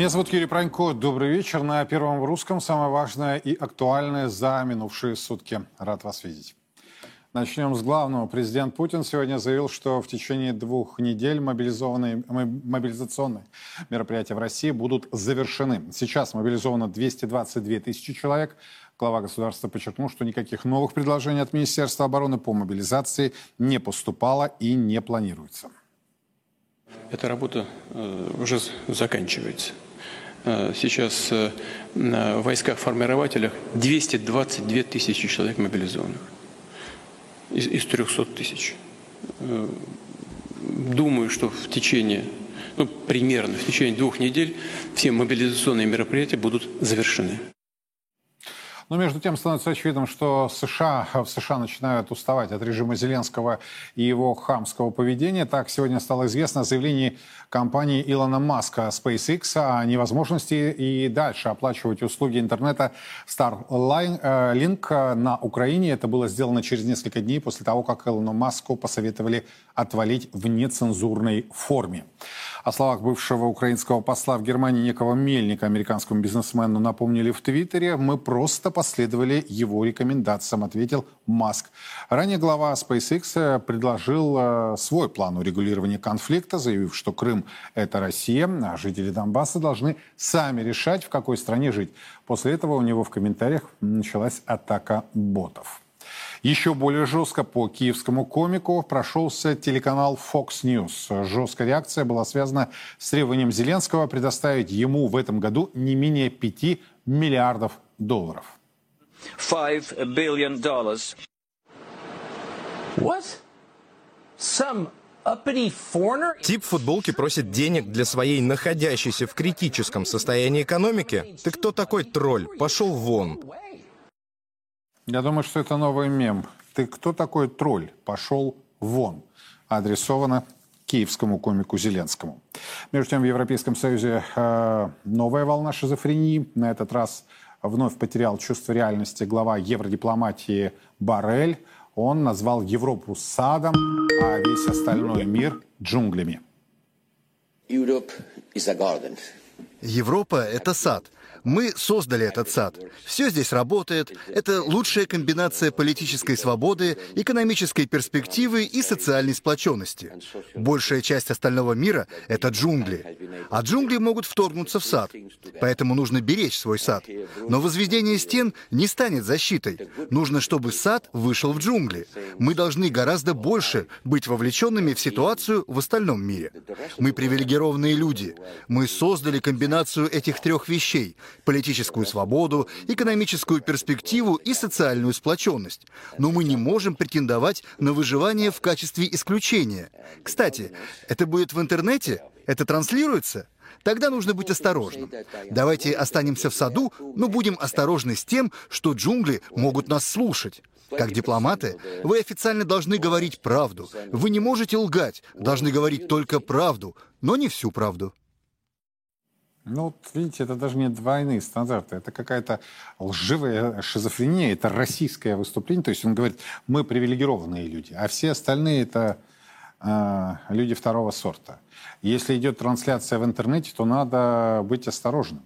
Меня зовут Юрий Пронько. Добрый вечер. На Первом Русском самое важное и актуальное за минувшие сутки. Рад вас видеть. Начнем с главного. Президент Путин сегодня заявил, что в течение двух недель мобилизованные, мобилизационные мероприятия в России будут завершены. Сейчас мобилизовано 222 тысячи человек. Глава государства подчеркнул, что никаких новых предложений от Министерства обороны по мобилизации не поступало и не планируется. Эта работа э, уже заканчивается. Э, сейчас э, в войсках-формирователях 222 тысячи человек мобилизованных из, из 300 тысяч. Э, думаю, что в течение, ну, примерно в течение двух недель все мобилизационные мероприятия будут завершены. Но между тем становится очевидным, что США, в США начинают уставать от режима Зеленского и его хамского поведения. Так, сегодня стало известно о заявлении компании Илона Маска SpaceX о невозможности и дальше оплачивать услуги интернета Starlink э, на Украине. Это было сделано через несколько дней после того, как Илону Маску посоветовали отвалить в нецензурной форме. О словах бывшего украинского посла в Германии некого Мельника, американскому бизнесмену, напомнили в Твиттере. Мы просто последовали его рекомендациям, ответил Маск. Ранее глава SpaceX предложил э, свой план урегулирования конфликта, заявив, что Крым – это Россия, а жители Донбасса должны сами решать, в какой стране жить. После этого у него в комментариях началась атака ботов. Еще более жестко по киевскому комику прошелся телеканал Fox News. Жесткая реакция была связана с требованием Зеленского предоставить ему в этом году не менее 5 миллиардов долларов. 5 billion dollars. What? Some Тип футболки просит денег для своей находящейся в критическом состоянии экономики? Ты кто такой тролль? Пошел вон. Я думаю, что это новый мем. Ты кто такой тролль? Пошел вон. Адресовано киевскому комику Зеленскому. Между тем, в Европейском Союзе э, новая волна шизофрении. На этот раз вновь потерял чувство реальности глава евродипломатии Барель. Он назвал Европу садом, а весь остальной мир джунглями. Европа — это сад — мы создали этот сад. Все здесь работает. Это лучшая комбинация политической свободы, экономической перспективы и социальной сплоченности. Большая часть остального мира — это джунгли. А джунгли могут вторгнуться в сад. Поэтому нужно беречь свой сад. Но возведение стен не станет защитой. Нужно, чтобы сад вышел в джунгли. Мы должны гораздо больше быть вовлеченными в ситуацию в остальном мире. Мы привилегированные люди. Мы создали комбинацию этих трех вещей политическую свободу, экономическую перспективу и социальную сплоченность. Но мы не можем претендовать на выживание в качестве исключения. Кстати, это будет в интернете? Это транслируется? Тогда нужно быть осторожным. Давайте останемся в саду, но будем осторожны с тем, что джунгли могут нас слушать. Как дипломаты, вы официально должны говорить правду. Вы не можете лгать, должны говорить только правду, но не всю правду. Ну, видите, это даже не двойные стандарты, это какая-то лживая шизофрения, это российское выступление. То есть он говорит, мы привилегированные люди, а все остальные это э, люди второго сорта. Если идет трансляция в интернете, то надо быть осторожным.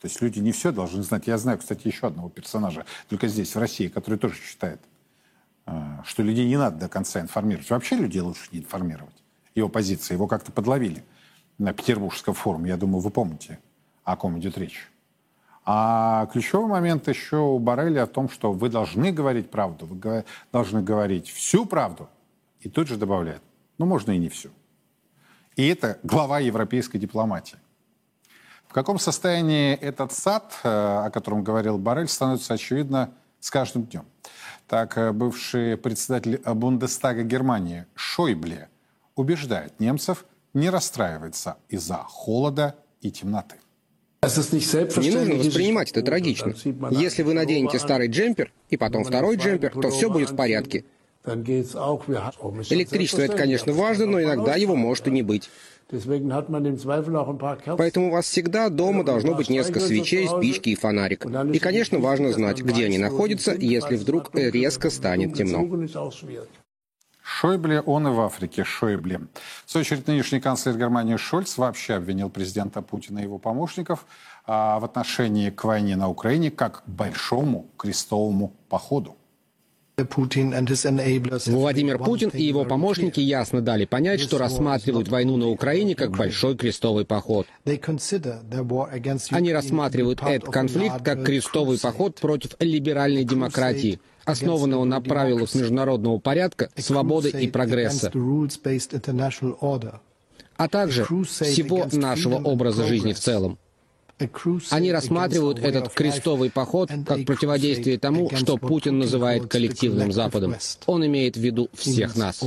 То есть люди не все должны знать. Я знаю, кстати, еще одного персонажа, только здесь, в России, который тоже считает, э, что людей не надо до конца информировать. Вообще людей лучше не информировать. Его позиция, его как-то подловили на Петербургском форуме. Я думаю, вы помните, о ком идет речь. А ключевой момент еще у Барреля о том, что вы должны говорить правду, вы должны говорить всю правду. И тут же добавляет, ну, можно и не всю. И это глава европейской дипломатии. В каком состоянии этот сад, э, о котором говорил Барель, становится очевидно с каждым днем. Так, э, бывший председатель Бундестага Германии Шойбле убеждает немцев – не расстраивается из-за холода и темноты. Не нужно воспринимать это трагично. Если вы наденете старый джемпер и потом второй джемпер, то все будет в порядке. Электричество это, конечно, важно, но иногда его может и не быть. Поэтому у вас всегда дома должно быть несколько свечей, спички и фонарик. И, конечно, важно знать, где они находятся, если вдруг резко станет темно. Шойбле, он и в Африке, Шойбле. В свою очередь, нынешний канцлер Германии Шольц вообще обвинил президента Путина и его помощников а, в отношении к войне на Украине как к большому крестовому походу. Владимир Путин и его помощники ясно дали понять, что рассматривают войну на Украине как большой крестовый поход. Они рассматривают этот конфликт как крестовый поход против либеральной демократии, основанного на правилах международного порядка, свободы и прогресса, а также всего нашего образа жизни в целом. Они рассматривают этот крестовый поход как противодействие тому, что Путин называет коллективным Западом. Он имеет в виду всех нас.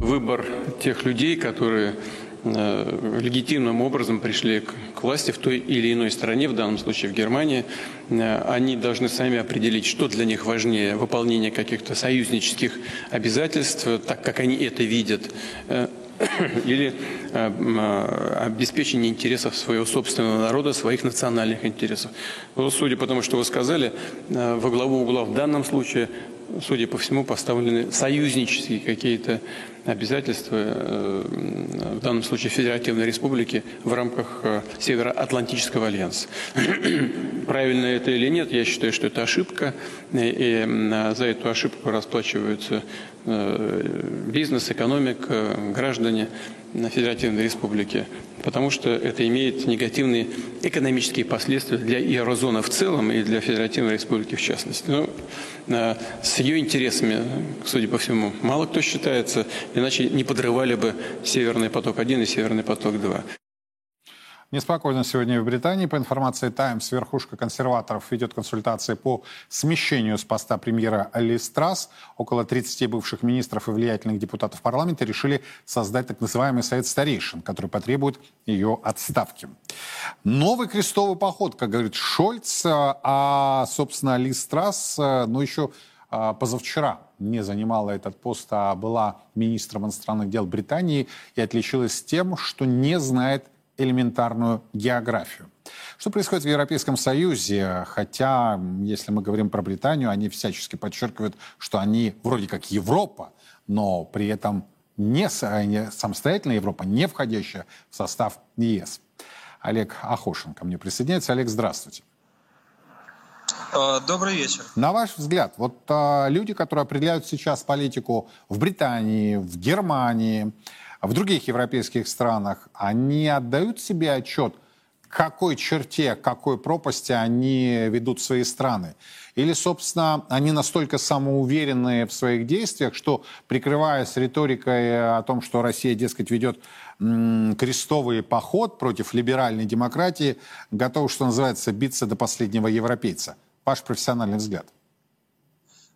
Выбор тех людей, которые легитимным образом пришли к власти в той или иной стране, в данном случае в Германии, э, они должны сами определить, что для них важнее, выполнение каких-то союзнических обязательств, так как они это видят, э, или э, э, обеспечение интересов своего собственного народа, своих национальных интересов. Вот, судя по тому, что вы сказали, э, во главу угла в данном случае, судя по всему, поставлены союзнические какие-то обязательства, в данном случае Федеративной Республики, в рамках Североатлантического альянса. Правильно это или нет, я считаю, что это ошибка, и за эту ошибку расплачиваются Э, бизнес, экономика, граждане Федеративной Республики, потому что это имеет негативные экономические последствия для еврозоны в целом и для Федеративной Республики в частности. Но ну, э, с ее интересами, судя по всему, мало кто считается, иначе не подрывали бы Северный поток-1 и Северный поток-2. Неспокойно сегодня в Британии. По информации Times, верхушка консерваторов ведет консультации по смещению с поста премьера Ли Страс. Около 30 бывших министров и влиятельных депутатов парламента решили создать так называемый Совет старейшин, который потребует ее отставки. Новый крестовый поход, как говорит Шольц, а, собственно, Ли Страс, ну, еще а, позавчера не занимала этот пост, а была министром иностранных дел Британии и отличилась тем, что не знает элементарную географию. Что происходит в Европейском Союзе? Хотя, если мы говорим про Британию, они всячески подчеркивают, что они вроде как Европа, но при этом не самостоятельная Европа, не входящая в состав ЕС. Олег Ахошин ко мне присоединяется. Олег, здравствуйте. А, добрый вечер. На ваш взгляд, вот а, люди, которые определяют сейчас политику в Британии, в Германии, в других европейских странах, они отдают себе отчет, какой черте, какой пропасти они ведут свои страны? Или, собственно, они настолько самоуверенные в своих действиях, что, прикрываясь риторикой о том, что Россия, дескать, ведет крестовый поход против либеральной демократии, готовы, что называется, биться до последнего европейца? Ваш профессиональный взгляд.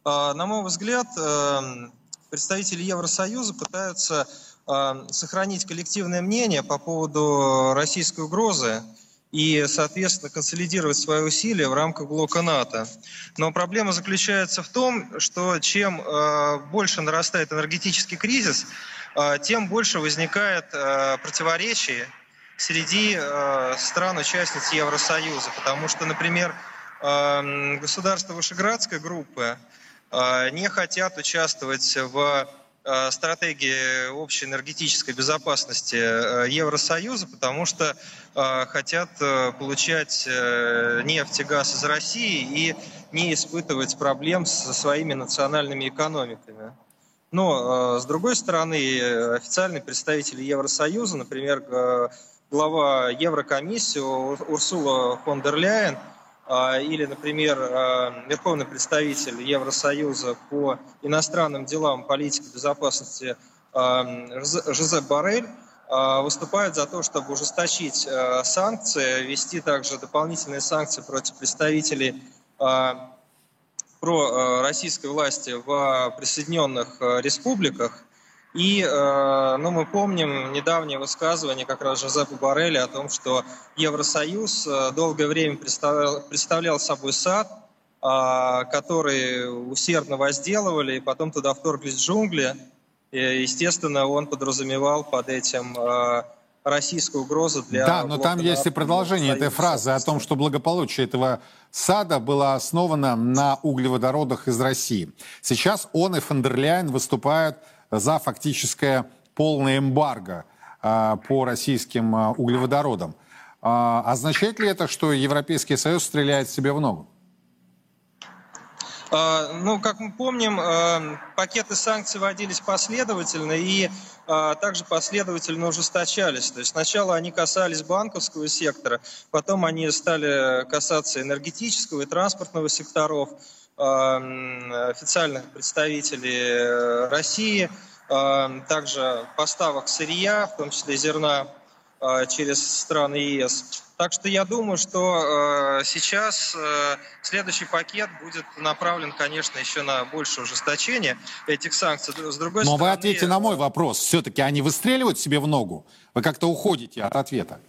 А, на мой взгляд, эм, представители Евросоюза пытаются а, сохранить коллективное мнение по поводу российской угрозы и, соответственно, консолидировать свои усилия в рамках блока НАТО. Но проблема заключается в том, что чем а, больше нарастает энергетический кризис, а, тем больше возникает противоречий среди стран-участниц Евросоюза. Потому что, например, государства Вышеградской группы не хотят участвовать в Э, стратегии общей энергетической безопасности э, Евросоюза, потому что э, хотят получать нефть и газ из России и не испытывать проблем со своими национальными экономиками. Но, с другой стороны, официальные представители Евросоюза, например, глава Еврокомиссии Урсула фон дер Ляйен – или, например, а, верховный представитель Евросоюза по иностранным делам, политике безопасности а, Жозеп Барель выступает за то, чтобы ужесточить санкции, ввести также дополнительные санкции против представителей про российской власти в присоединенных республиках. И э, ну, мы помним недавнее высказывание как раз Жозепа Барреля о том, что Евросоюз э, долгое время представлял, представлял собой сад, э, который усердно возделывали, и потом туда вторглись джунгли. И, естественно, он подразумевал под этим российскую угрозу для... Да, но там есть и продолжение этой фразы о том, что благополучие этого сада было основано на углеводородах из России. Сейчас он и Фондерляйн выступают за фактическое полное эмбарго а, по российским а, углеводородам. А, означает ли это, что Европейский Союз стреляет себе в ногу? Ну, как мы помним, пакеты санкций вводились последовательно и также последовательно ужесточались. То есть сначала они касались банковского сектора, потом они стали касаться энергетического и транспортного секторов, официальных представителей э, России, также поставок сырья, в том числе зерна через страны ЕС. Так что я думаю, что э, сейчас э, следующий пакет будет направлен, конечно, еще на большее ужесточение этих санкций. С другой Но стороны... вы ответьте на мой вопрос. Все-таки они выстреливают себе в ногу? Вы как-то уходите от ответа.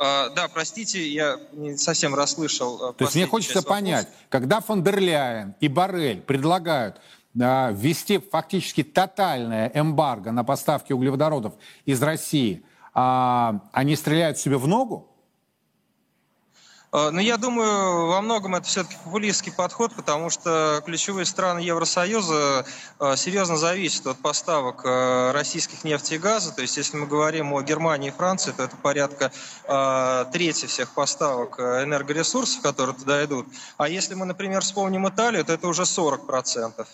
Э, да, простите, я не совсем расслышал. Э, То есть мне хочется понять, когда фон дер Ляйен и Барель предлагают э, ввести фактически тотальное эмбарго на поставки углеводородов из России – а, они стреляют себе в ногу? А, ну, я думаю, во многом это все-таки популистский подход, потому что ключевые страны Евросоюза а, серьезно зависят от поставок а, российских нефти и газа. То есть, если мы говорим о Германии и Франции, то это порядка трети всех поставок энергоресурсов, которые туда идут. А если мы, например, вспомним Италию, то это уже 40 процентов.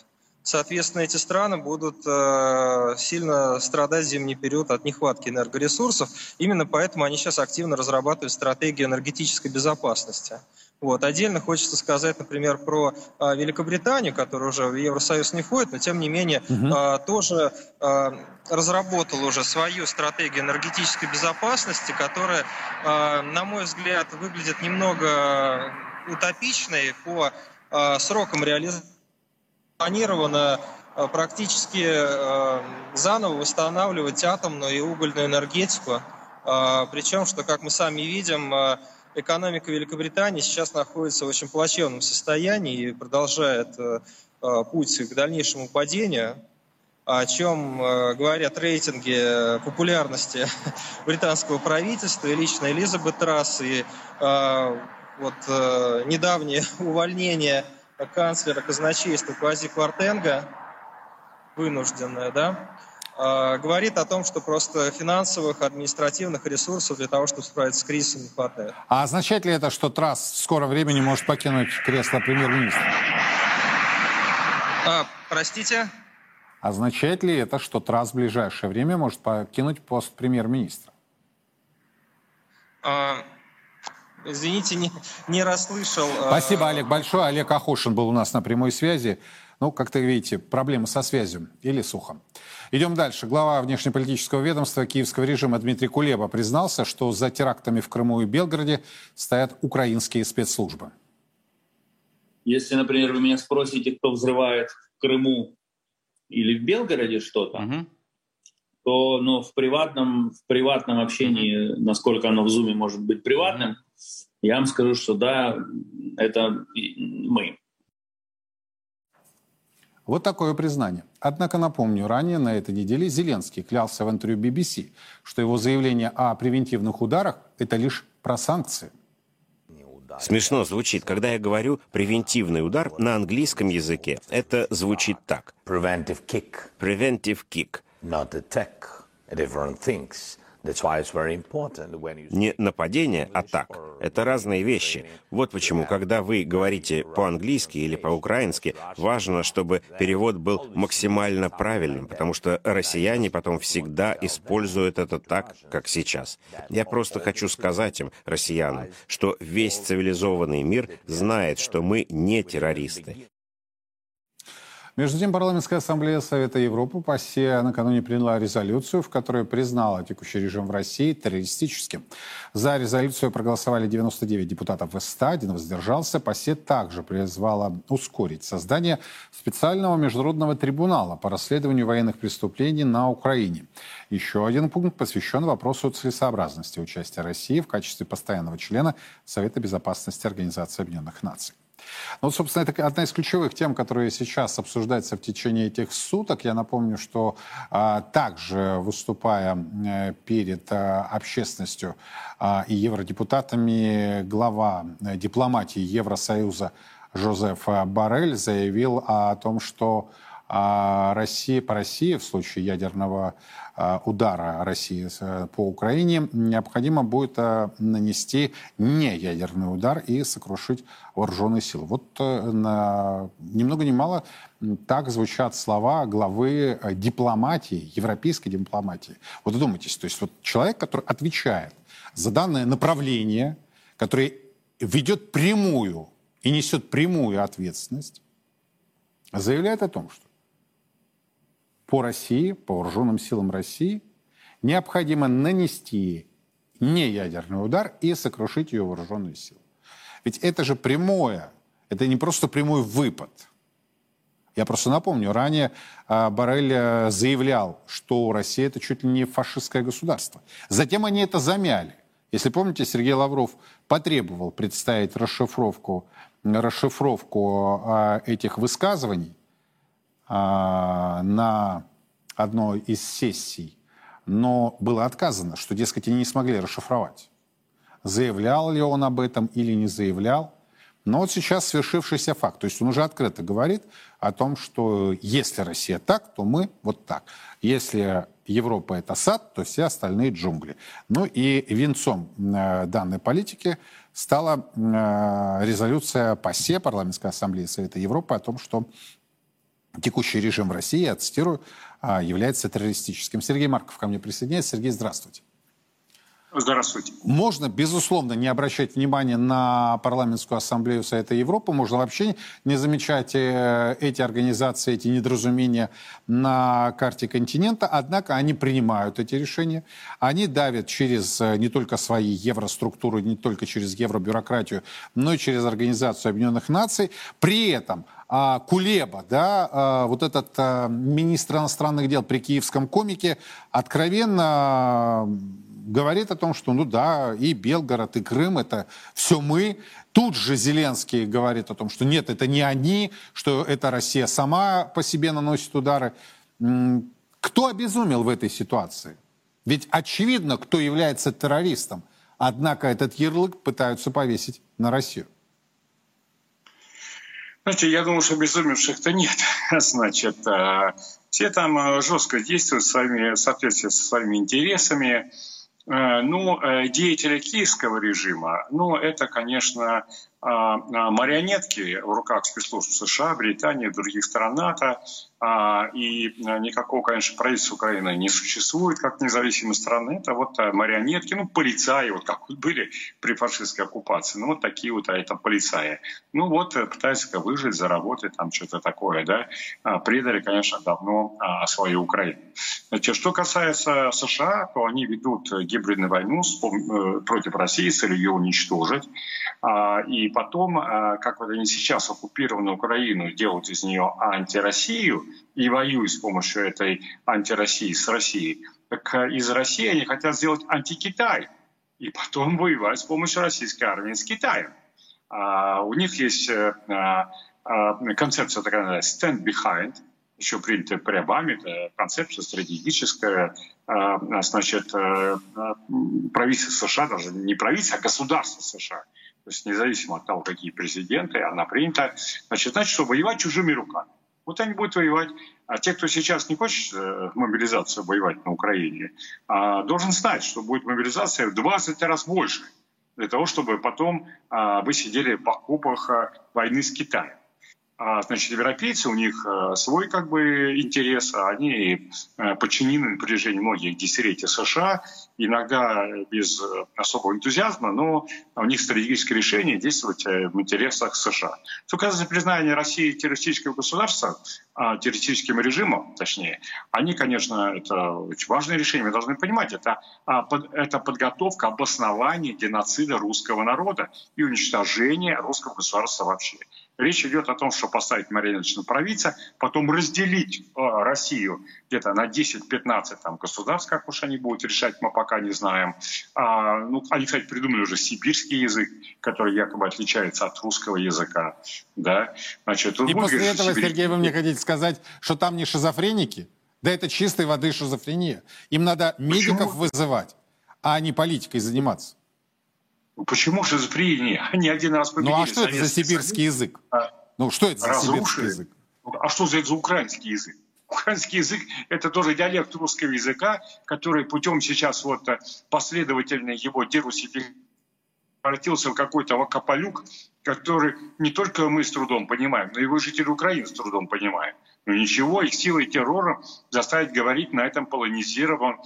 Соответственно, эти страны будут э, сильно страдать зимний период от нехватки энергоресурсов. Именно поэтому они сейчас активно разрабатывают стратегию энергетической безопасности. Вот. Отдельно хочется сказать, например, про э, Великобританию, которая уже в Евросоюз не входит, но тем не менее угу. э, тоже э, разработала уже свою стратегию энергетической безопасности, которая, э, на мой взгляд, выглядит немного утопичной по э, срокам реализации планировано э, практически э, заново восстанавливать атомную и угольную энергетику. Э, Причем, что, как мы сами видим, экономика Великобритании сейчас находится в очень плачевном состоянии и продолжает путь к дальнейшему падению, о чем говорят рейтинги популярности британского правительства и лично Элизабет Трасс, и вот недавнее увольнение канцлера казначейства Квази Квартенга, вынужденная, да, а, говорит о том, что просто финансовых, административных ресурсов для того, чтобы справиться с кризисом, не хватает. А означает ли это, что Трасс в скором времени может покинуть кресло премьер-министра? А, простите? Означает ли это, что Трасс в ближайшее время может покинуть пост премьер-министра? А, Извините, не, не расслышал. Э, Спасибо, Олег, большое. Олег Ахушин был у нас на прямой связи. Ну, как-то видите, проблемы со связью или сухо. Идем дальше. Глава внешнеполитического ведомства киевского режима Дмитрий Кулеба признался, что за терактами в Крыму и Белгороде стоят украинские спецслужбы. Если, например, вы меня спросите, кто взрывает в Крыму или в Белгороде что-то, угу. то ну, в, приватном, в приватном общении, угу. насколько оно в Зуме может быть приватным, угу я вам скажу, что да, это мы. Вот такое признание. Однако напомню, ранее на этой неделе Зеленский клялся в интервью BBC, что его заявление о превентивных ударах – это лишь про санкции. Смешно звучит, когда я говорю «превентивный удар» на английском языке. Это звучит так. Preventive kick. Preventive kick. Not attack. Different things. Не нападение, а так. Это разные вещи. Вот почему, когда вы говорите по-английски или по-украински, важно, чтобы перевод был максимально правильным, потому что россияне потом всегда используют это так, как сейчас. Я просто хочу сказать им, россиянам, что весь цивилизованный мир знает, что мы не террористы. Между тем, парламентская ассамблея Совета Европы ПАСЕ накануне приняла резолюцию, в которой признала текущий режим в России террористическим. За резолюцию проголосовали 99 депутатов ВСТА, один воздержался. ПАСЕ также призвала ускорить создание специального международного трибунала по расследованию военных преступлений на Украине. Еще один пункт посвящен вопросу целесообразности участия России в качестве постоянного члена Совета безопасности Организации Объединенных Наций. Ну, собственно, это одна из ключевых тем, которые сейчас обсуждаются в течение этих суток. Я напомню, что а, также выступая а, перед а, общественностью а, и евродепутатами, глава а, дипломатии Евросоюза Жозеф Барель заявил о том, что а Россия, по России в случае ядерного а, удара России по Украине необходимо будет а, нанести не ядерный удар и сокрушить вооруженные силы. Вот э, на, ни много ни мало так звучат слова главы э, дипломатии, европейской дипломатии. Вот задумайтесь, то есть вот человек, который отвечает за данное направление, который ведет прямую и несет прямую ответственность, заявляет о том, что по России, по вооруженным силам России, необходимо нанести неядерный удар и сокрушить ее вооруженные силы. Ведь это же прямое, это не просто прямой выпад. Я просто напомню, ранее а, Барель а, заявлял, что Россия это чуть ли не фашистское государство. Затем они это замяли. Если помните, Сергей Лавров потребовал представить расшифровку, расшифровку а, этих высказываний на одной из сессий, но было отказано, что, дескать, они не смогли расшифровать. Заявлял ли он об этом или не заявлял. Но вот сейчас свершившийся факт. То есть он уже открыто говорит о том, что если Россия так, то мы вот так. Если Европа это сад, то все остальные джунгли. Ну и венцом э, данной политики стала э, резолюция ПАСЕ, Парламентской ассамблеи Совета Европы, о том, что текущий режим в России, я цитирую, а, является террористическим. Сергей Марков ко мне присоединяется. Сергей, здравствуйте. Здравствуйте. Можно, безусловно, не обращать внимания на парламентскую ассамблею Совета Европы. Можно вообще не замечать э, эти организации, эти недоразумения на карте континента. Однако они принимают эти решения. Они давят через э, не только свои евроструктуры, не только через евробюрократию, но и через Организацию Объединенных Наций. При этом а, Кулеба, да, а, вот этот а, министр иностранных дел при киевском комике, откровенно говорит о том, что, ну да, и Белгород, и Крым, это все мы. Тут же Зеленский говорит о том, что нет, это не они, что это Россия сама по себе наносит удары. Кто обезумел в этой ситуации? Ведь очевидно, кто является террористом. Однако этот ярлык пытаются повесить на Россию. Знаете, я думаю, что безумевших-то нет. Значит, э, все там э, жестко действуют в соответствии со своими интересами. Э, ну, деятели киевского режима, ну, это, конечно, марионетки в руках спецслужб США, Британии, других стран НАТО, и а, никакого, конечно, правительства Украины не существует как независимой страны. Это вот а, марионетки, ну, полицаи, вот как вот были при фашистской оккупации. Ну, вот такие вот, а это полицаи. Ну, вот э, пытаются выжить, заработать, там что-то такое, да. Предали, конечно, давно свою Украину. Значит, что касается США, то они ведут гибридную войну э, против России с целью ее уничтожить. И потом, как вот они сейчас оккупированную Украину делают из нее антироссию, и воюют с помощью этой антироссии с Россией, так э, из России они хотят сделать антикитай и потом воевать с помощью российской армии с Китаем. А, у них есть а, а, концепция такая, stand behind, еще принятая при Обаме, это концепция стратегическая, значит, правительство США, даже не правительство, а государство США, то есть независимо от того, какие президенты, она принята, значит, значит, что воевать чужими руками. Вот они будут воевать. А те, кто сейчас не хочет э, мобилизацию воевать на Украине, а, должен знать, что будет мобилизация в 20 раз больше для того, чтобы потом а, вы сидели в окопах а, войны с Китаем. А, значит, европейцы, у них э, свой как бы интерес, а они э, подчинены напряжению многих десятилетий США, иногда без особого энтузиазма, но у них стратегическое решение действовать э, в интересах США. Что касается признания России террористического государства, а, террористическим режимом, точнее, они, конечно, это очень важное решение, мы должны понимать, это, это подготовка обоснования геноцида русского народа и уничтожения русского государства вообще. Речь идет о том, что поставить марионеточного правительства, потом разделить э, Россию где-то на 10-15 там, государств, как уж они будут решать, мы пока не знаем. А, ну, они, кстати, придумали уже сибирский язык, который якобы отличается от русского языка. Да? Значит, И после говорить, этого, Сибирь... Сергей, вы мне хотите сказать, что там не шизофреники? Да это чистой воды шизофрения. Им надо медиков Почему? вызывать, а не политикой заниматься. Почему шизофрения? Они один раз победили. Ну а что это за сибирский язык? А, ну что это за разрушили. сибирский язык? А что за, за украинский язык? Украинский язык – это тоже диалект русского языка, который путем сейчас вот э, последовательной его дерусификации превратился в какой-то вакополюк, который не только мы с трудом понимаем, но и вы, жители Украины, с трудом понимаем. Но ничего, их силой террора заставить говорить на этом полонизированном,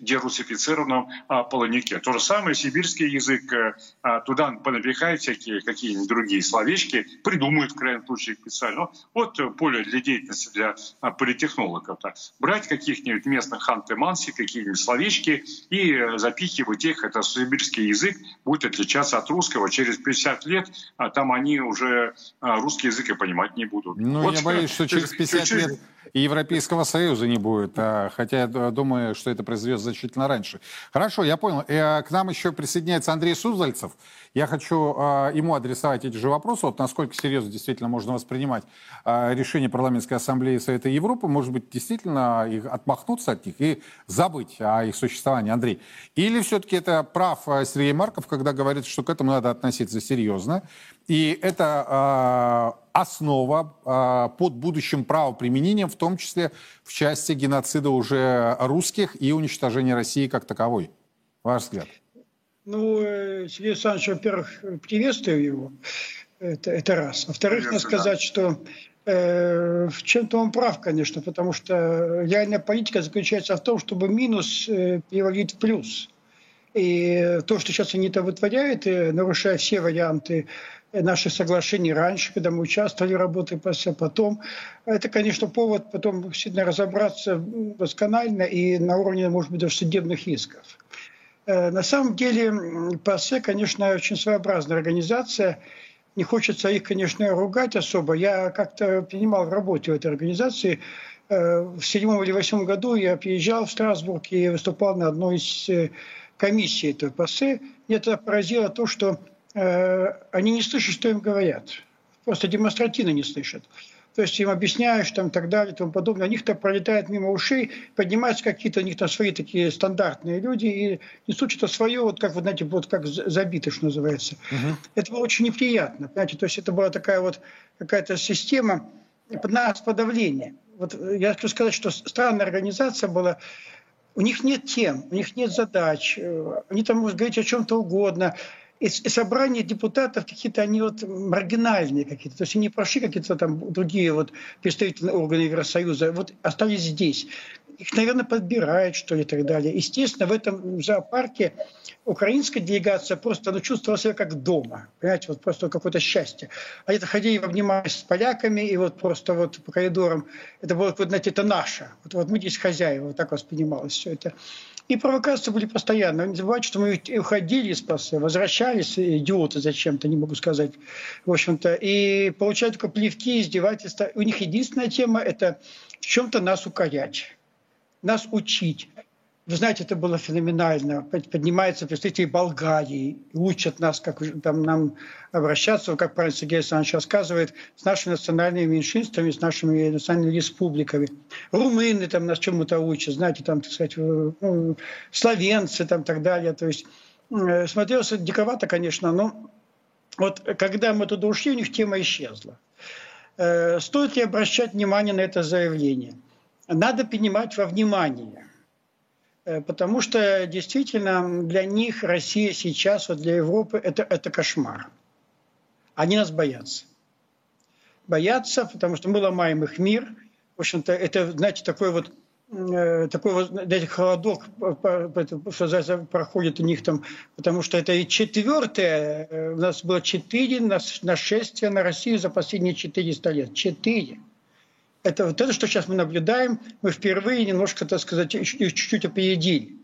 дерусифицированном а, полонике. То же самое сибирский язык, э, а, туда понапихают всякие какие-нибудь другие словечки, придумают в крайнем случае специально. Вот поле для деятельности для а, политтехнологов. -то. Брать каких-нибудь местных ханты-манси, какие-нибудь словечки и э, запихивать их, это сибирский язык будет отличаться от русского. Через 50 лет а, там они уже а, русский язык и понимать не будут. Ну, вот я боюсь, что через 50 50 лет и Европейского Союза не будет, а, хотя я думаю, что это произойдет значительно раньше. Хорошо, я понял. К нам еще присоединяется Андрей Суздальцев. Я хочу а, ему адресовать эти же вопросы, вот насколько серьезно действительно можно воспринимать а, решение парламентской ассамблеи Совета Европы, может быть, действительно их отмахнуться от них и забыть о их существовании, Андрей. Или все-таки это прав Сергей Марков, когда говорит, что к этому надо относиться серьезно, и это основа под будущим правоприменением, в том числе в части геноцида уже русских и уничтожения России как таковой. Ваш взгляд? Ну, э, Сергей Александрович, во-первых, приветствую его. Это, это раз. Во-вторых, надо сказать, что э, в чем-то он прав, конечно, потому что реальная политика заключается в том, чтобы минус э, перевалить в плюс. И то, что сейчас они это вытворяют, э, нарушая все варианты наших соглашений раньше, когда мы участвовали в работе ПС, потом. Это, конечно, повод потом действительно разобраться досконально и на уровне, может быть, даже судебных исков. Э, на самом деле ПАСЕ, конечно, очень своеобразная организация. Не хочется их, конечно, ругать особо. Я как-то принимал в работе в этой организации. Э, в седьмом или восьмом году я приезжал в Страсбург и выступал на одной из э, комиссий этой ПАСЕ. Меня это поразило то, что они не слышат, что им говорят. Просто демонстративно не слышат то есть им объясняешь там и так далее и тому подобное. У них-то пролетает мимо ушей, поднимаются какие-то у них там свои такие стандартные люди и несут что-то свое, вот как, вы знаете, вот как забито, что называется. Угу. Это было очень неприятно, понимаете, то есть это была такая вот какая-то система под нас подавления. Вот я хочу сказать, что странная организация была, у них нет тем, у них нет задач, они там могут говорить о чем-то угодно, и, собрания депутатов какие-то, они вот маргинальные какие-то. То есть они прошли какие-то там другие вот представительные органы Евросоюза, вот остались здесь. Их, наверное, подбирают, что ли, и так далее. Естественно, в этом зоопарке украинская делегация просто ну, чувствовала себя как дома. Понимаете, вот просто какое-то счастье. Это ходили, обнимаясь с поляками, и вот просто вот по коридорам. Это было, вот, знаете, это наше. Вот, вот мы здесь хозяева, вот так воспринималось все это. И провокации были постоянно. Не забывайте, что мы уходили из ПАС, возвращались, идиоты зачем-то, не могу сказать, в общем-то, и получают только плевки, издевательства. У них единственная тема – это в чем-то нас укорять, нас учить. Вы знаете, это было феноменально. Поднимаются представители Болгарии, учат нас, как там, нам обращаться, как правильно Сергей Александрович рассказывает, с нашими национальными меньшинствами, с нашими национальными республиками. Румыны там нас чему-то учат, знаете, там, так сказать, ну, словенцы там так далее. То есть э, смотрелось диковато, конечно, но вот когда мы туда ушли, у них тема исчезла. Э, стоит ли обращать внимание на это заявление? Надо принимать во внимание – потому что действительно для них Россия сейчас, вот для Европы, это, это кошмар. Они нас боятся. Боятся, потому что мы ломаем их мир. В общем-то, это, знаете, такой вот э, такой вот, знаете, холодок что проходит у них там, потому что это и четвертое, э, у нас было четыре нашествия на Россию за последние 400 лет. Четыре это вот это, что сейчас мы наблюдаем, мы впервые немножко, так сказать, чуть-чуть опередили.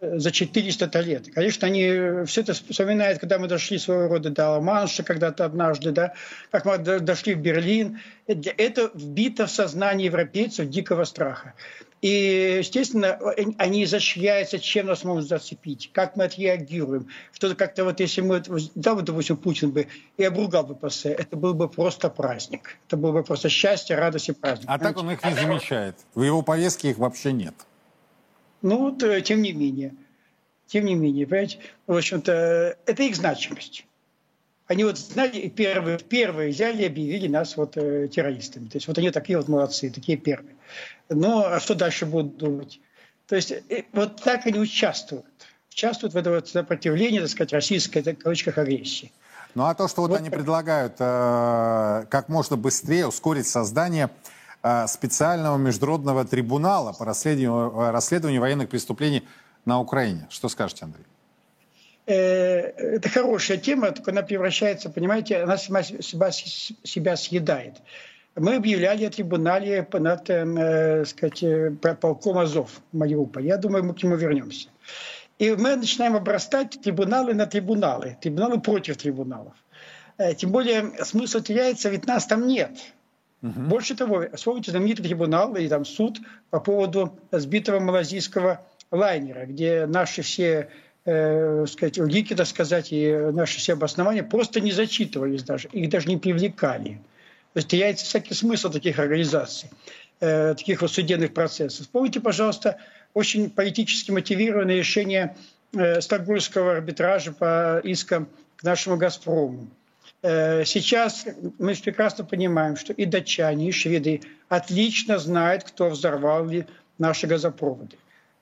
За 400 лет. Конечно, они все это вспоминают, когда мы дошли своего рода до Ла-Манша когда-то однажды, да, как мы дошли в Берлин. Это вбито в сознание европейцев дикого страха. И, естественно, они изощряются, чем нас могут зацепить, как мы отреагируем. Что-то как-то вот, если мы, да, вот, допустим, Путин бы и обругал бы ПС, это был бы просто праздник. Это было бы просто счастье, радость и праздник. А так он их не замечает. В его повестке их вообще нет. Ну, вот, э, тем не менее. Тем не менее, понимаете, в общем-то, это их значимость. Они вот, знаете, первые, первые взяли и объявили нас вот э, террористами. То есть вот они такие вот молодцы, такие первые. Но а что дальше будут думать? То есть э, вот так они участвуют. Участвуют в этом вот сопротивлении, так сказать, российской, в кавычках, агрессии. Ну а то, что вот, вот они предлагают э, как можно быстрее ускорить создание специального международного трибунала по расследованию, э, расследованию военных преступлений на Украине. Что скажете, Андрей? Э, это хорошая тема, только она превращается, понимаете, она сама себя, себя съедает. Мы объявляли о трибунале над, э, сказать, э, полком Азов Мариуполь. Я думаю, мы к нему вернемся. И мы начинаем обрастать трибуналы на трибуналы, трибуналы против трибуналов. Э, тем более смысл теряется, ведь нас там нет. Угу. Больше того, вспомните знаменитый трибунал и там суд по поводу сбитого малазийского лайнера, где наши все э, сказать, логики, так сказать, и наши все обоснования просто не зачитывались даже, их даже не привлекали. То есть теряется всякий смысл таких организаций, э, таких вот судебных процессов. Вспомните, пожалуйста, очень политически мотивированное решение э, Стокгольмского арбитража по искам к нашему «Газпрому». Э, сейчас мы прекрасно понимаем, что и датчане, и шведы отлично знают, кто взорвал наши газопроводы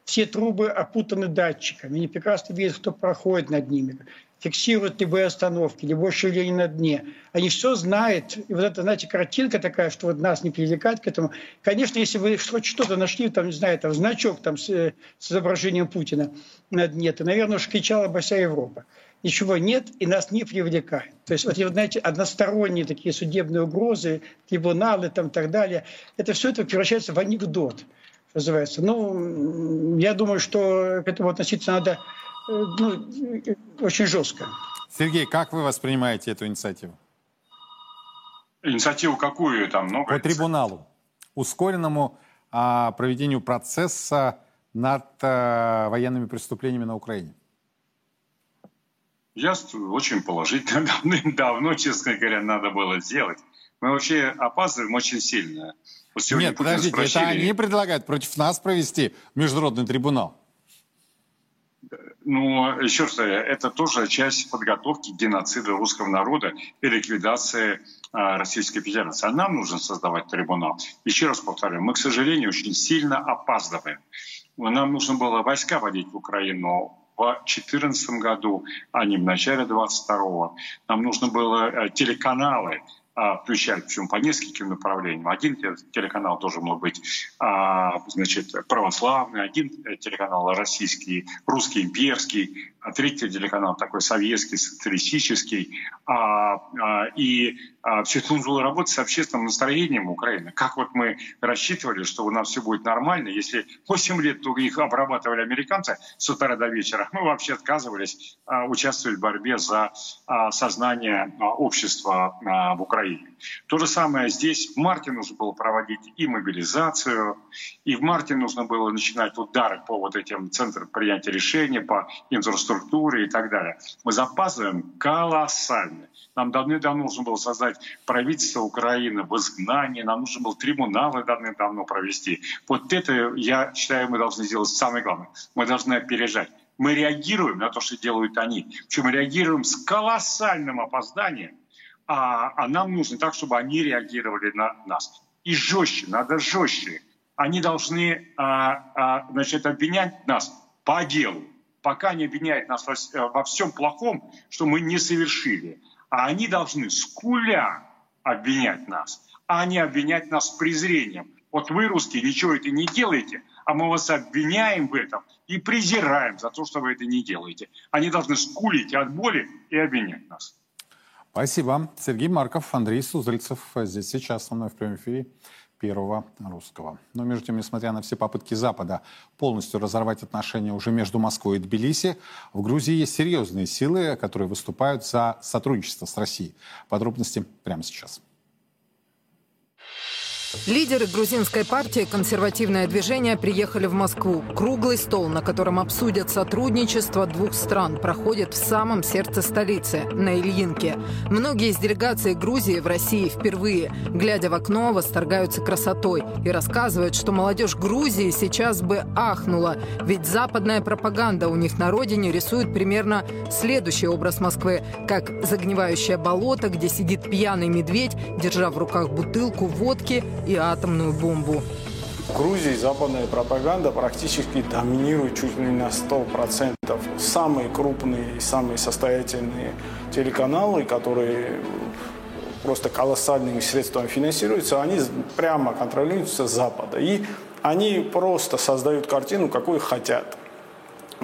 все трубы опутаны датчиками, они прекрасно видят, кто проходит над ними, фиксируют любые остановки, любое шевеление на дне. Они все знают. И вот эта, знаете, картинка такая, что вот нас не привлекает к этому. Конечно, если вы что-то нашли, там, не знаю, там значок там, с, с изображением Путина на дне, то, наверное, уж кричала бы вся Европа. Ничего нет и нас не привлекает. То есть, вот, знаете, односторонние такие судебные угрозы, трибуналы там, и так далее, это все это превращается в анекдот называется. Ну, я думаю, что к этому относиться надо э, ну, очень жестко. Сергей, как вы воспринимаете эту инициативу? Инициативу какую там много? По трибуналу, ускоренному а, проведению процесса над а, военными преступлениями на Украине. Я очень положительно. Давно, честно говоря, надо было сделать. Мы вообще опаздываем очень сильно. Вот Нет, подождите, спросили... это они предлагают против нас провести международный трибунал. Ну, еще раз, это тоже часть подготовки геноцида русского народа и ликвидации а, Российской Федерации. А нам нужно создавать трибунал. Еще раз повторяю, мы, к сожалению, очень сильно опаздываем. Нам нужно было войска водить в Украину в 2014 году, а не в начале 22-го. Нам нужно было э, телеканалы а, включать, причем по нескольким направлениям. Один телеканал должен был быть а, значит, православный, один телеканал российский, русский, имперский, третий телеканал такой советский, социалистический. И все это нужно было работать с общественным настроением Украины. Как вот мы рассчитывали, что у нас все будет нормально, если 8 лет их обрабатывали американцы с утра до вечера, мы вообще отказывались участвовать в борьбе за сознание общества в Украине. То же самое здесь. В марте нужно было проводить и мобилизацию, и в марте нужно было начинать удары по вот этим центрам принятия решений, по инфраструктуре и так далее. Мы запаздываем колоссально. Нам давным-давно нужно было создать правительство Украины в изгнании, нам нужно было трибуналы давным-давно провести. Вот это, я считаю, мы должны сделать самое главное. Мы должны опережать. Мы реагируем на то, что делают они. Причем реагируем с колоссальным опозданием а, а нам нужно так, чтобы они реагировали на нас. И жестче, надо жестче. Они должны а, а, значит, обвинять нас по делу, пока не обвиняют нас во, во всем плохом, что мы не совершили. А они должны скуля обвинять нас, а не обвинять нас с презрением. Вот вы, русские, ничего это не делаете, а мы вас обвиняем в этом и презираем за то, что вы это не делаете. Они должны скулить от боли и обвинять нас. Спасибо. Сергей Марков, Андрей Сузальцев здесь сейчас со мной в прямом эфире. Первого русского. Но между тем, несмотря на все попытки Запада полностью разорвать отношения уже между Москвой и Тбилиси, в Грузии есть серьезные силы, которые выступают за сотрудничество с Россией. Подробности прямо сейчас. Лидеры грузинской партии «Консервативное движение» приехали в Москву. Круглый стол, на котором обсудят сотрудничество двух стран, проходит в самом сердце столицы, на Ильинке. Многие из делегаций Грузии в России впервые, глядя в окно, восторгаются красотой и рассказывают, что молодежь Грузии сейчас бы ахнула, ведь западная пропаганда у них на родине рисует примерно следующий образ Москвы, как загнивающее болото, где сидит пьяный медведь, держа в руках бутылку водки и атомную бомбу. В Грузии западная пропаганда практически доминирует чуть ли не на 100%. Самые крупные и самые состоятельные телеканалы, которые просто колоссальными средствами финансируются, они прямо контролируются с Запада. И они просто создают картину, какую хотят.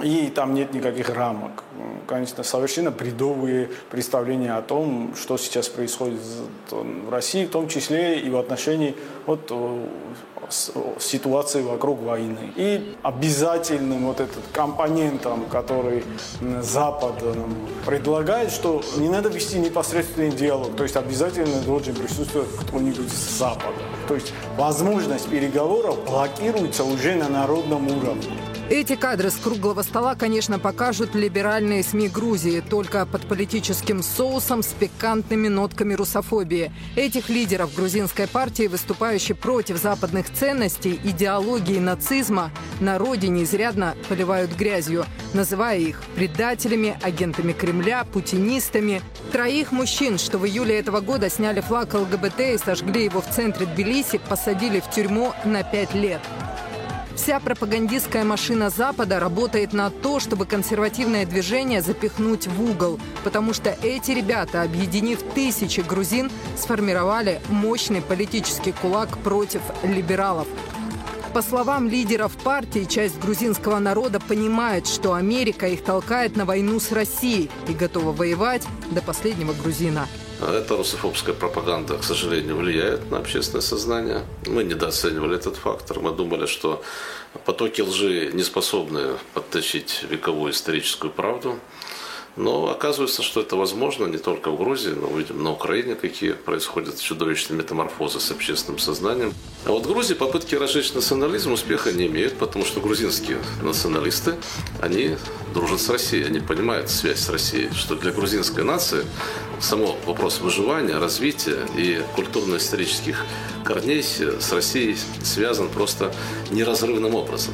И там нет никаких рамок. Конечно, совершенно бредовые представления о том, что сейчас происходит в России, в том числе и в отношении вот, ситуации вокруг войны. И обязательным вот этот компонентом, который Запад предлагает, что не надо вести непосредственный диалог, то есть обязательно должен присутствовать кто-нибудь с Запада. То есть возможность переговоров блокируется уже на народном уровне. Эти кадры с круглого стола, конечно, покажут либеральные СМИ Грузии, только под политическим соусом с пикантными нотками русофобии. Этих лидеров грузинской партии, выступающих против западных ценностей, идеологии нацизма, на родине изрядно поливают грязью, называя их предателями, агентами Кремля, путинистами. Троих мужчин, что в июле этого года сняли флаг ЛГБТ и сожгли его в центре Тбилиси, посадили в тюрьму на пять лет. Вся пропагандистская машина Запада работает на то, чтобы консервативное движение запихнуть в угол, потому что эти ребята, объединив тысячи грузин, сформировали мощный политический кулак против либералов. По словам лидеров партии, часть грузинского народа понимает, что Америка их толкает на войну с Россией и готова воевать до последнего грузина. Эта русофобская пропаганда, к сожалению, влияет на общественное сознание. Мы недооценивали этот фактор. Мы думали, что потоки лжи не способны подтащить вековую историческую правду. Но оказывается, что это возможно не только в Грузии, но видим на Украине, какие происходят чудовищные метаморфозы с общественным сознанием. А вот в Грузии попытки разжечь национализм успеха не имеют, потому что грузинские националисты, они дружат с Россией, они понимают связь с Россией, что для грузинской нации само вопрос выживания, развития и культурно-исторических корней с Россией связан просто неразрывным образом.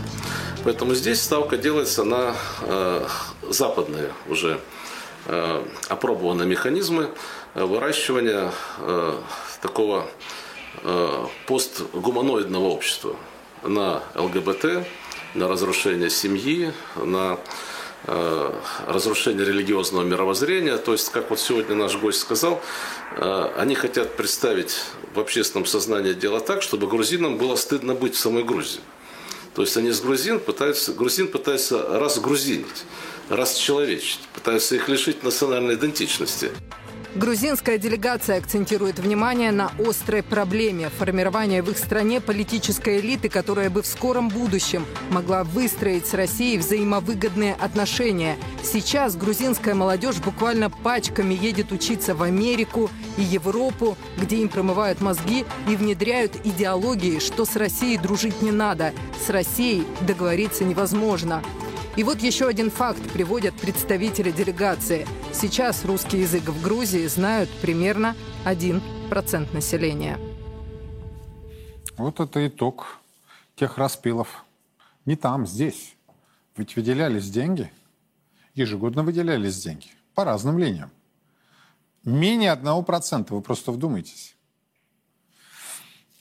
Поэтому здесь ставка делается на э, западные уже э, опробованные механизмы э, выращивания э, такого постгуманоидного общества на ЛГБТ, на разрушение семьи, на разрушение религиозного мировоззрения. То есть, как вот сегодня наш гость сказал, они хотят представить в общественном сознании дело так, чтобы грузинам было стыдно быть в самой Грузии. То есть они с грузин пытаются, грузин пытаются разгрузинить, расчеловечить, пытаются их лишить национальной идентичности. Грузинская делегация акцентирует внимание на острой проблеме формирования в их стране политической элиты, которая бы в скором будущем могла выстроить с Россией взаимовыгодные отношения. Сейчас грузинская молодежь буквально пачками едет учиться в Америку и Европу, где им промывают мозги и внедряют идеологии, что с Россией дружить не надо, с Россией договориться невозможно. И вот еще один факт приводят представители делегации. Сейчас русский язык в Грузии знают примерно 1% населения. Вот это итог тех распилов. Не там, здесь. Ведь выделялись деньги, ежегодно выделялись деньги по разным линиям. Менее 1%, вы просто вдумайтесь.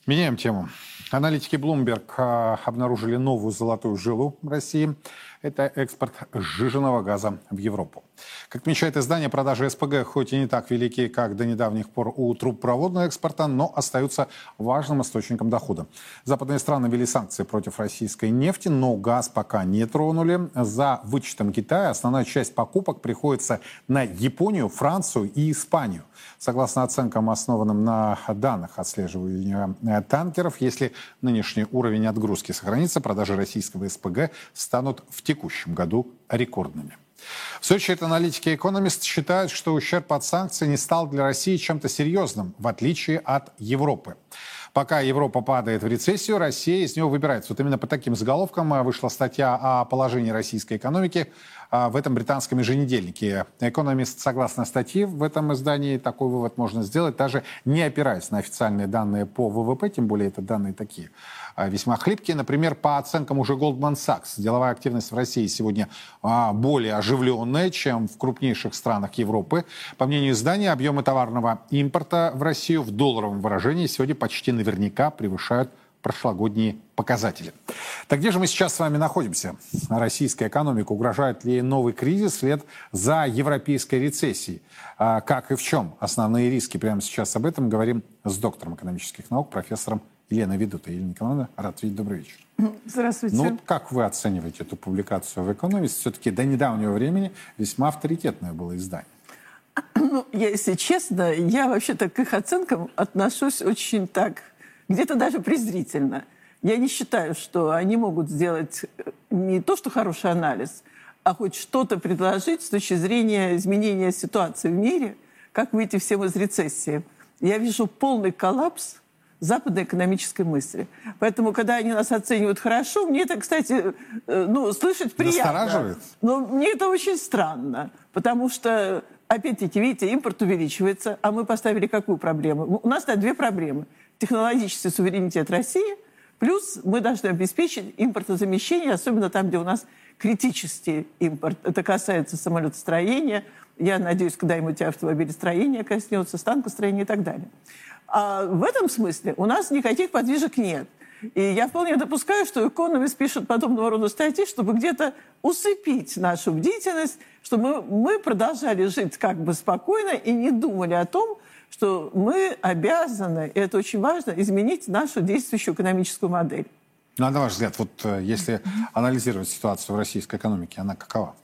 Меняем тему. Аналитики Bloomberg а, обнаружили новую золотую жилу в России. Это экспорт сжиженного газа в Европу. Как отмечает издание, продажи СПГ хоть и не так велики, как до недавних пор у трубопроводного экспорта, но остаются важным источником дохода. Западные страны ввели санкции против российской нефти, но газ пока не тронули. За вычетом Китая основная часть покупок приходится на Японию, Францию и Испанию. Согласно оценкам, основанным на данных отслеживания танкеров, если нынешний уровень отгрузки сохранится, продажи российского СПГ станут в текущем году рекордными. В очередь, аналитики Economist считают, что ущерб от санкций не стал для России чем-то серьезным, в отличие от Европы. Пока Европа падает в рецессию, Россия из него выбирается. Вот именно по таким заголовкам э, вышла статья о положении российской экономики э, в этом британском еженедельнике. Экономист, согласно статье в этом издании, такой вывод можно сделать, даже не опираясь на официальные данные по ВВП, тем более это данные такие а, весьма хлипкие. Например, по оценкам уже Goldman Sachs, деловая активность в России сегодня а, более оживленная, чем в крупнейших странах Европы. По мнению издания, объемы товарного импорта в Россию в долларовом выражении сегодня почти наверняка превышают прошлогодние показатели. Так где же мы сейчас с вами находимся? Российская экономика угрожает ли новый кризис вслед за европейской рецессией? А как и в чем основные риски? Прямо сейчас об этом говорим с доктором экономических наук, профессором Елена Ведута. Елена Николаевна, рад видеть. Добрый вечер. Здравствуйте. Ну, как вы оцениваете эту публикацию в «Экономист»? Все-таки до недавнего времени весьма авторитетное было издание. Ну, если честно, я вообще-то к их оценкам отношусь очень так, где-то даже презрительно. Я не считаю, что они могут сделать э, не то, что хороший анализ, а хоть что-то предложить с точки зрения изменения ситуации в мире, как выйти всем из рецессии. Я вижу полный коллапс западной экономической мысли. Поэтому, когда они нас оценивают хорошо, мне это, кстати, э, ну, слышать приятно. Настораживает? Но мне это очень странно, потому что, опять-таки, видите, импорт увеличивается, а мы поставили какую проблему? У нас да, две проблемы. Технологический суверенитет России, плюс мы должны обеспечить импортозамещение, особенно там, где у нас критический импорт. Это касается самолетостроения, я надеюсь, когда-нибудь автомобилестроения коснется, станкостроения и так далее. А в этом смысле у нас никаких подвижек нет. И я вполне допускаю, что Economist пишет подобного рода статьи, чтобы где-то усыпить нашу бдительность, чтобы мы, мы продолжали жить как бы спокойно и не думали о том, что мы обязаны, и это очень важно, изменить нашу действующую экономическую модель. Ну, а на ваш взгляд, вот э, если анализировать ситуацию в российской экономике, она какова?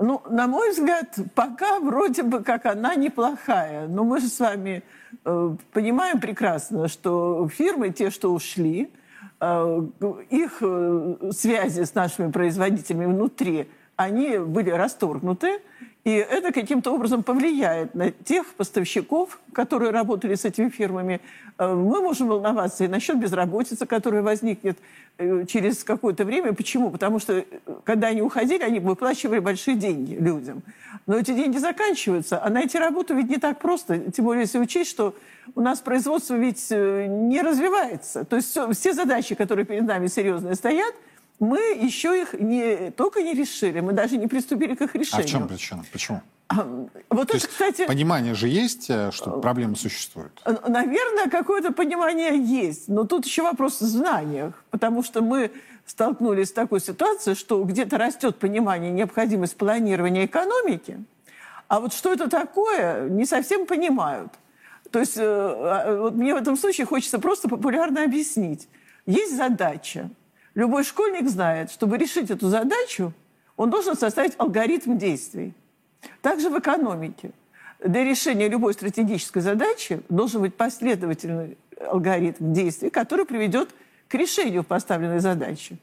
Ну, на мой взгляд, пока вроде бы как она неплохая. Но мы же с вами э, понимаем прекрасно, что фирмы, те, что ушли, э, их э, связи с нашими производителями внутри, они были расторгнуты. И это каким-то образом повлияет на тех поставщиков, которые работали с этими фирмами. Э, мы можем волноваться и насчет безработицы, которая возникнет э, через какое-то время. Почему? Потому что, э, когда они уходили, они выплачивали большие деньги людям. Но эти деньги заканчиваются, а найти работу ведь не так просто. Тем более, если учесть, что у нас производство ведь не развивается. То есть все, все задачи, которые перед нами серьезные стоят – мы еще их не только не решили, мы даже не приступили к их решению. А в чем причина? Почему? Вот То это, есть, кстати... Понимание же есть, э, что проблемы существуют? Наверное, какое-то понимание есть. Но тут еще вопрос в знаниях. Потому что мы столкнулись с такой ситуацией, что где-то растет понимание необходимость планирования экономики, а вот что это такое, не совсем понимают. То есть э, а, вот мне в этом случае хочется просто популярно объяснить. Есть задача, Любой школьник знает, чтобы решить эту задачу, он должен составить алгоритм действий. Также в экономике. Для решения любой стратегической задачи должен быть последовательный алгоритм действий, который приведет к решению поставленной задачи.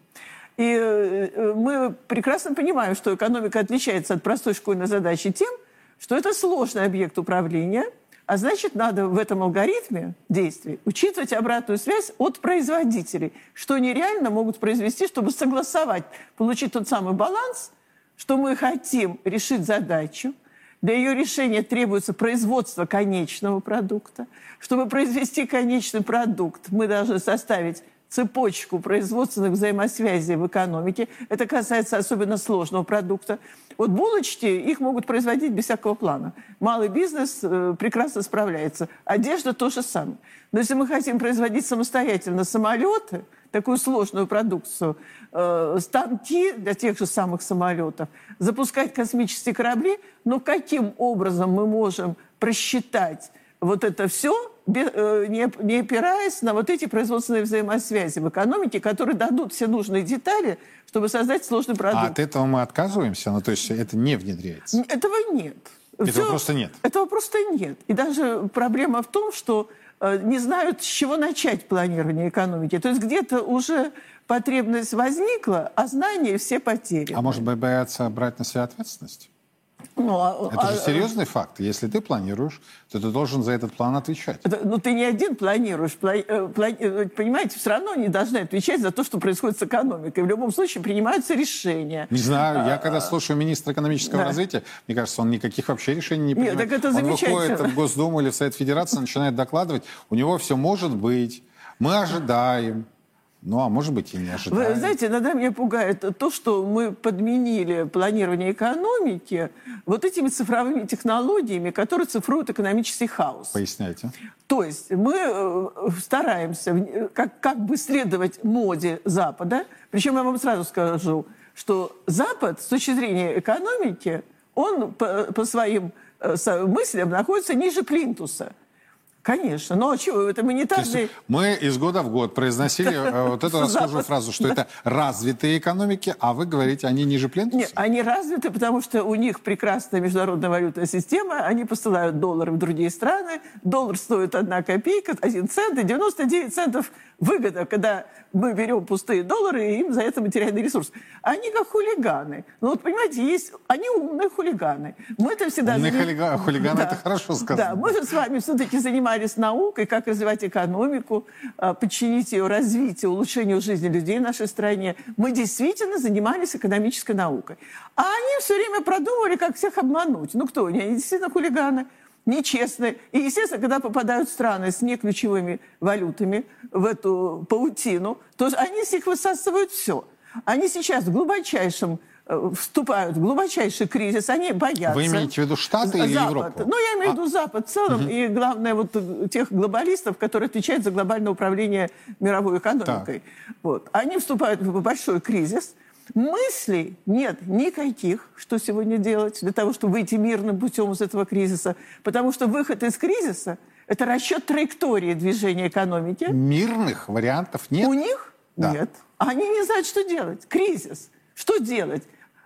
И э, мы прекрасно понимаем, что экономика отличается от простой школьной задачи тем, что это сложный объект управления – а значит, надо в этом алгоритме действий учитывать обратную связь от производителей, что они реально могут произвести, чтобы согласовать, получить тот самый баланс, что мы хотим решить задачу, для ее решения требуется производство конечного продукта. Чтобы произвести конечный продукт, мы должны составить цепочку производственных взаимосвязей в экономике. Это касается особенно сложного продукта. Вот булочки, их могут производить без всякого плана. Малый бизнес э, прекрасно справляется. Одежда то же самое. Но если мы хотим производить самостоятельно самолеты, такую сложную продукцию, э, станки для тех же самых самолетов, запускать космические корабли, но каким образом мы можем просчитать вот это все, не, не опираясь на вот эти производственные взаимосвязи в экономике, которые дадут все нужные детали, чтобы создать сложный продукт. А от этого мы отказываемся? Ну, то есть это не внедряется? Этого нет. Этого все, просто нет? Этого просто нет. И даже проблема в том, что э, не знают, с чего начать планирование экономики. То есть где-то уже потребность возникла, а знания все потеряны. А может быть, боятся брать на себя ответственность? Ну, а, это же а, серьезный а, факт. Если ты планируешь, то ты должен за этот план отвечать. Это, ну, ты не один планируешь. Пла, э, пла, э, понимаете, все равно они должны отвечать за то, что происходит с экономикой. В любом случае принимаются решения. Не знаю. Я когда слушаю министра экономического да. развития, мне кажется, он никаких вообще решений не принимает. Нет, так это он выходит в Госдуму или в Совет Федерации, начинает докладывать. У него все может быть. Мы ожидаем. Ну, а может быть и не ожидаем. Вы знаете, иногда меня пугает то, что мы подменили планирование экономики вот этими цифровыми технологиями, которые цифруют экономический хаос. Поясняйте. То есть мы э, стараемся как, как бы следовать моде Запада. Причем я вам сразу скажу, что Запад с точки зрения экономики, он по, по своим э, мыслям находится ниже плинтуса. Конечно. Но чего, это монетарный... Мы из года в год произносили э, вот эту расхожую фразу, что это развитые экономики, а вы говорите, они ниже плинтуса? Нет, они развиты, потому что у них прекрасная международная валютная система, они посылают доллары в другие страны, доллар стоит одна копейка, один цент, и 99 центов выгода, когда мы берем пустые доллары, и им за это материальный ресурс. Они как хулиганы. Ну вот, понимаете, есть... Они умные хулиганы. Мы это всегда... Умные хулиганы, да. это хорошо сказано. Да, мы же с вами все-таки занимались наукой, как развивать экономику, а, подчинить ее развитию, улучшению жизни людей в нашей стране. Мы действительно занимались экономической наукой. А они все время продумывали, как всех обмануть. Ну кто они? Они действительно хулиганы нечестно. И, естественно, когда попадают страны с неключевыми валютами в эту паутину, то они с них высасывают все. Они сейчас в глубочайшем вступают в глубочайший кризис, они боятся. Вы имеете в виду Штаты или Запад. Европу? Ну, я имею в виду а... Запад в целом, угу. и главное, вот тех глобалистов, которые отвечают за глобальное управление мировой экономикой. Вот. Они вступают в большой кризис, Мыслей нет никаких, что сегодня делать для того, чтобы выйти мирным путем из этого кризиса. Потому что выход из кризиса – это расчет траектории движения экономики. Мирных вариантов нет? У них да. нет. Они не знают, что делать. Кризис. Что делать?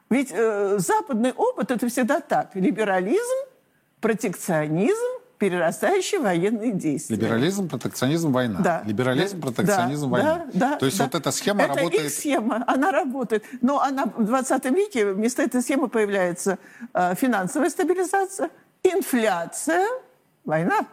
Ведь э, западный опыт – это всегда так. Либерализм, протекционизм, перерастающие военные действия. Либерализм, протекционизм, война. Да. Либерализм, протекционизм, да, война. Да, да, То есть да. вот эта схема это работает... Это схема, она работает. Но она в 20 веке вместо этой схемы появляется э, финансовая стабилизация, инфляция, война.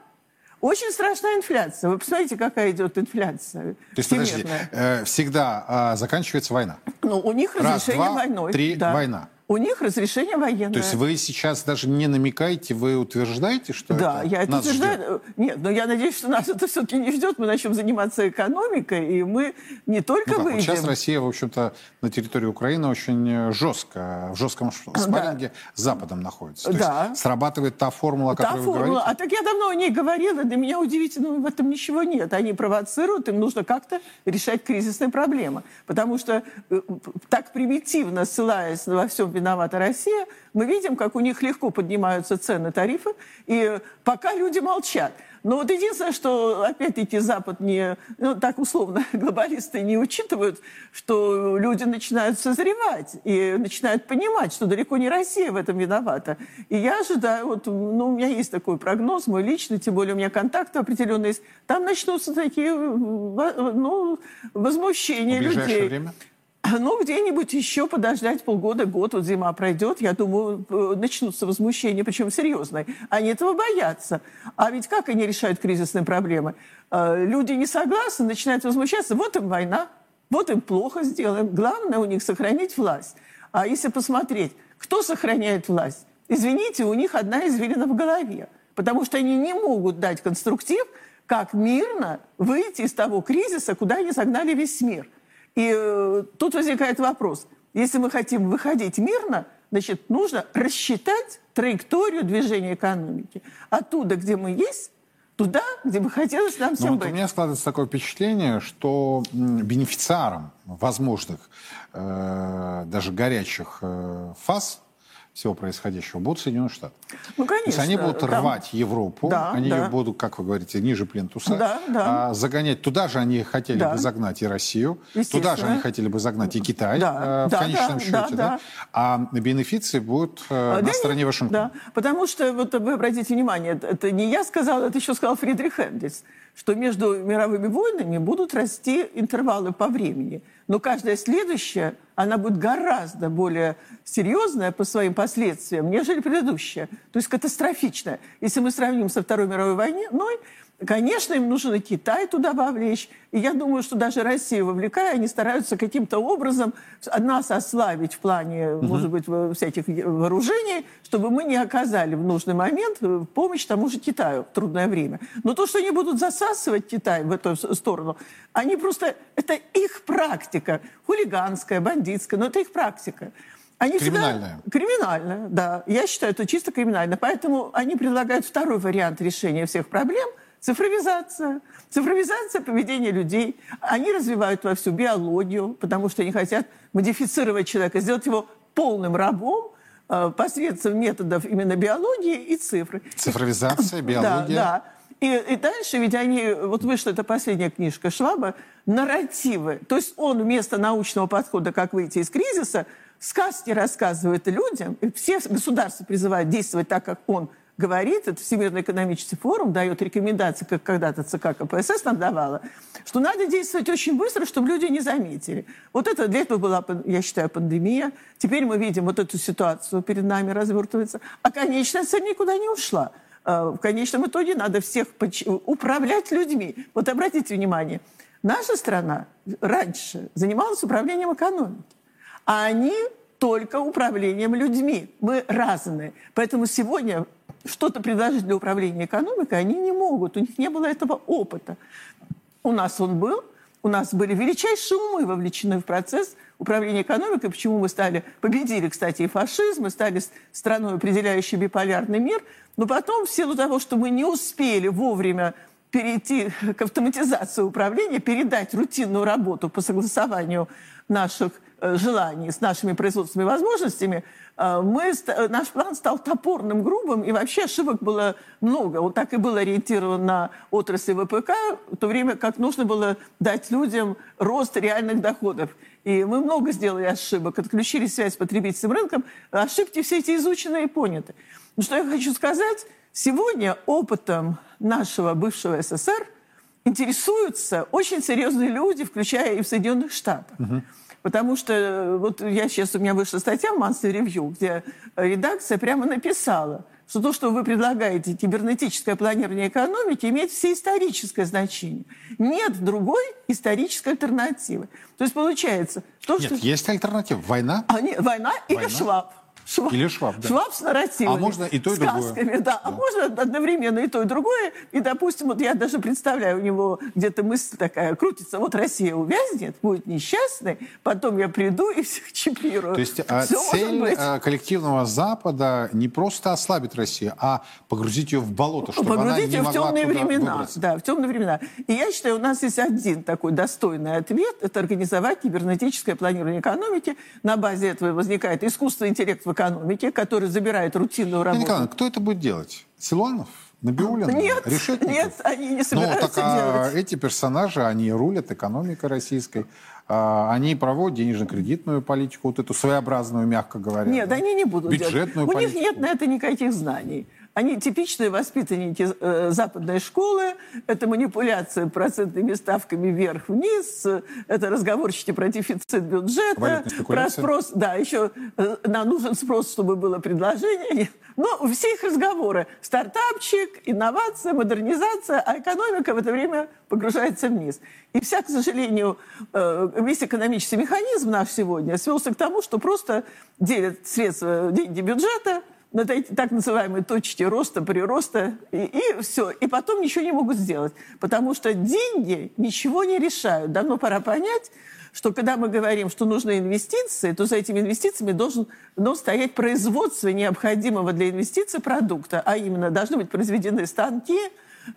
Очень страшная инфляция. Вы посмотрите, какая идет инфляция. То есть, подожди, э, всегда э, заканчивается война? Ну, у них разрешение Раз, два, войной. три, да. война. У них разрешение военное. То есть вы сейчас даже не намекаете, вы утверждаете, что да, это я это нас утверждаю. Ждет? Нет, но я надеюсь, что нас это все-таки не ждет. Мы начнем заниматься экономикой, и мы не только ну, как, выйдем... Вот сейчас Россия, в общем-то, на территории Украины очень жестко, в жестком спарринге да. с Западом находится. То да. есть срабатывает та формула, о которой та вы говорите? А так я давно о ней говорила, для меня удивительно, в этом ничего нет. Они провоцируют, им нужно как-то решать кризисные проблемы. Потому что э, так примитивно, ссылаясь на во всем виновата Россия, мы видим, как у них легко поднимаются цены, тарифы, и пока люди молчат. Но вот единственное, что, опять-таки, Запад не, ну, так условно, глобалисты не учитывают, что люди начинают созревать и начинают понимать, что далеко не Россия в этом виновата. И я ожидаю, вот, ну, у меня есть такой прогноз, мой личный, тем более у меня контакты определенные есть, там начнутся такие, ну, возмущения людей. Время? Ну, где-нибудь еще подождать полгода, год, вот зима пройдет, я думаю, э, начнутся возмущения, причем серьезные. Они этого боятся. А ведь как они решают кризисные проблемы? Э, люди не согласны, начинают возмущаться. Вот им война, вот им плохо сделаем. Главное у них сохранить власть. А если посмотреть, кто сохраняет власть? Извините, у них одна извилина в голове. Потому что они не могут дать конструктив как мирно выйти из того кризиса, куда они загнали весь мир. И э, тут возникает вопрос. Если мы хотим выходить мирно, значит, нужно рассчитать траекторию движения экономики. Оттуда, где мы есть, туда, где бы хотелось нам всем вот быть. У меня складывается такое впечатление, что бенефициаром возможных э, даже горячих э, фаз всего происходящего будут Соединенные Штаты. Ну, конечно. То есть они будут там... рвать Европу, да, они да. ее будут, как вы говорите, ниже плинтуса, да, да. А, загонять. Туда же они хотели да. бы загнать и Россию, туда же они хотели бы загнать и Китай да, э, в да, конечном да, счете. Да, да? да. А бенефиции будут э, да, на стороне нет, Вашингтона. Да, потому что, вот вы обратите внимание, это, это не я сказал, это еще сказал Фридрих Энгельс, что между мировыми войнами будут расти интервалы по времени. Но каждая следующая, она будет гораздо более серьезная по своим последствиям, нежели предыдущая. То есть катастрофичная. Если мы сравним со Второй мировой войной, Конечно, им нужно и Китай туда вовлечь. И я думаю, что даже Россию вовлекая, они стараются каким-то образом нас ослабить в плане, угу. может быть, всяких вооружений, чтобы мы не оказали в нужный момент помощь тому же Китаю в трудное время. Но то, что они будут засасывать Китай в эту сторону, они просто... Это их практика. Хулиганская, бандитская, но это их практика. Они криминальная. Всегда... Криминальная, да. Я считаю, это чисто криминально. Поэтому они предлагают второй вариант решения всех проблем – Цифровизация. Цифровизация поведения людей. Они развивают во всю биологию, потому что они хотят модифицировать человека, сделать его полным рабом э, посредством методов именно биологии и цифры. Цифровизация, биология. Да, да. И, и дальше ведь они, вот вышла эта последняя книжка Шваба, нарративы. То есть он вместо научного подхода, как выйти из кризиса, сказки рассказывает людям, и все государства призывают действовать так, как он говорит, это Всемирный экономический форум дает рекомендации, как когда-то ЦК КПСС нам давала, что надо действовать очень быстро, чтобы люди не заметили. Вот это для этого была, я считаю, пандемия. Теперь мы видим вот эту ситуацию перед нами развертывается. А конечная цель никуда не ушла. А, в конечном итоге надо всех управлять людьми. Вот обратите внимание, наша страна раньше занималась управлением экономики, а они только управлением людьми. Мы разные. Поэтому сегодня что-то предложить для управления экономикой они не могут. У них не было этого опыта. У нас он был. У нас были величайшие умы вовлечены в процесс управления экономикой. Почему мы стали, победили, кстати, и фашизм, мы стали страной, определяющей биполярный мир. Но потом, в силу того, что мы не успели вовремя перейти к автоматизации управления, передать рутинную работу по согласованию наших э, желаний с нашими производственными возможностями, мы, наш план стал топорным, грубым, и вообще ошибок было много. Он так и был ориентирован на отрасли ВПК, в то время как нужно было дать людям рост реальных доходов. И мы много сделали ошибок, отключили связь с потребительским рынком. Ошибки все эти изучены и поняты. Но что я хочу сказать, сегодня опытом нашего бывшего СССР интересуются очень серьезные люди, включая и в Соединенных Штатах. Угу. Потому что вот я сейчас, у меня вышла статья в Monthly Review, где редакция прямо написала, что то, что вы предлагаете, кибернетическое планирование экономики, имеет всеисторическое значение. Нет другой исторической альтернативы. То есть получается... То, Нет, что... есть альтернатива. Война? А, нет, война, война? или Шваб. Шваб. Или Шваб, да. Шваб с нарративами. А можно и то, и сказками, другое. Да. А можно одновременно и то, и другое. И, допустим, вот я даже представляю, у него где-то мысль такая крутится. Вот Россия увязнет, будет несчастной, потом я приду и всех чипирую. То есть а, цель а, коллективного Запада не просто ослабить Россию, а погрузить ее в болото, чтобы Погрузить она не ее в темные времена. выбраться. Да, в темные времена. И я считаю, у нас есть один такой достойный ответ. Это организовать кибернетическое планирование экономики. На базе этого возникает искусственный интеллект в экономике, который забирает рутинную работу. Николай, кто это будет делать? Силуанов? Набиулин? Нет, Решетников? нет, они не Ну, собираются так а делать. эти персонажи, они рулят экономикой российской, а, они проводят денежно-кредитную политику, вот эту своеобразную, мягко говоря. Нет, да? они не будут Бюджетную делать. У политику. них нет на это никаких знаний. Они типичные воспитанники э, западной школы. Это манипуляция процентными ставками вверх-вниз. Это разговорчики про дефицит бюджета. Про спрос. Да, еще э, нам нужен спрос, чтобы было предложение. Но все их разговоры. Стартапчик, инновация, модернизация, а экономика в это время погружается вниз. И вся, к сожалению, э, весь экономический механизм наш сегодня свелся к тому, что просто делят средства, деньги бюджета, на так называемые точки роста, прироста, и, и все. И потом ничего не могут сделать. Потому что деньги ничего не решают. Давно пора понять, что когда мы говорим, что нужны инвестиции, то за этими инвестициями должен, должен стоять производство необходимого для инвестиций продукта. А именно, должны быть произведены станки,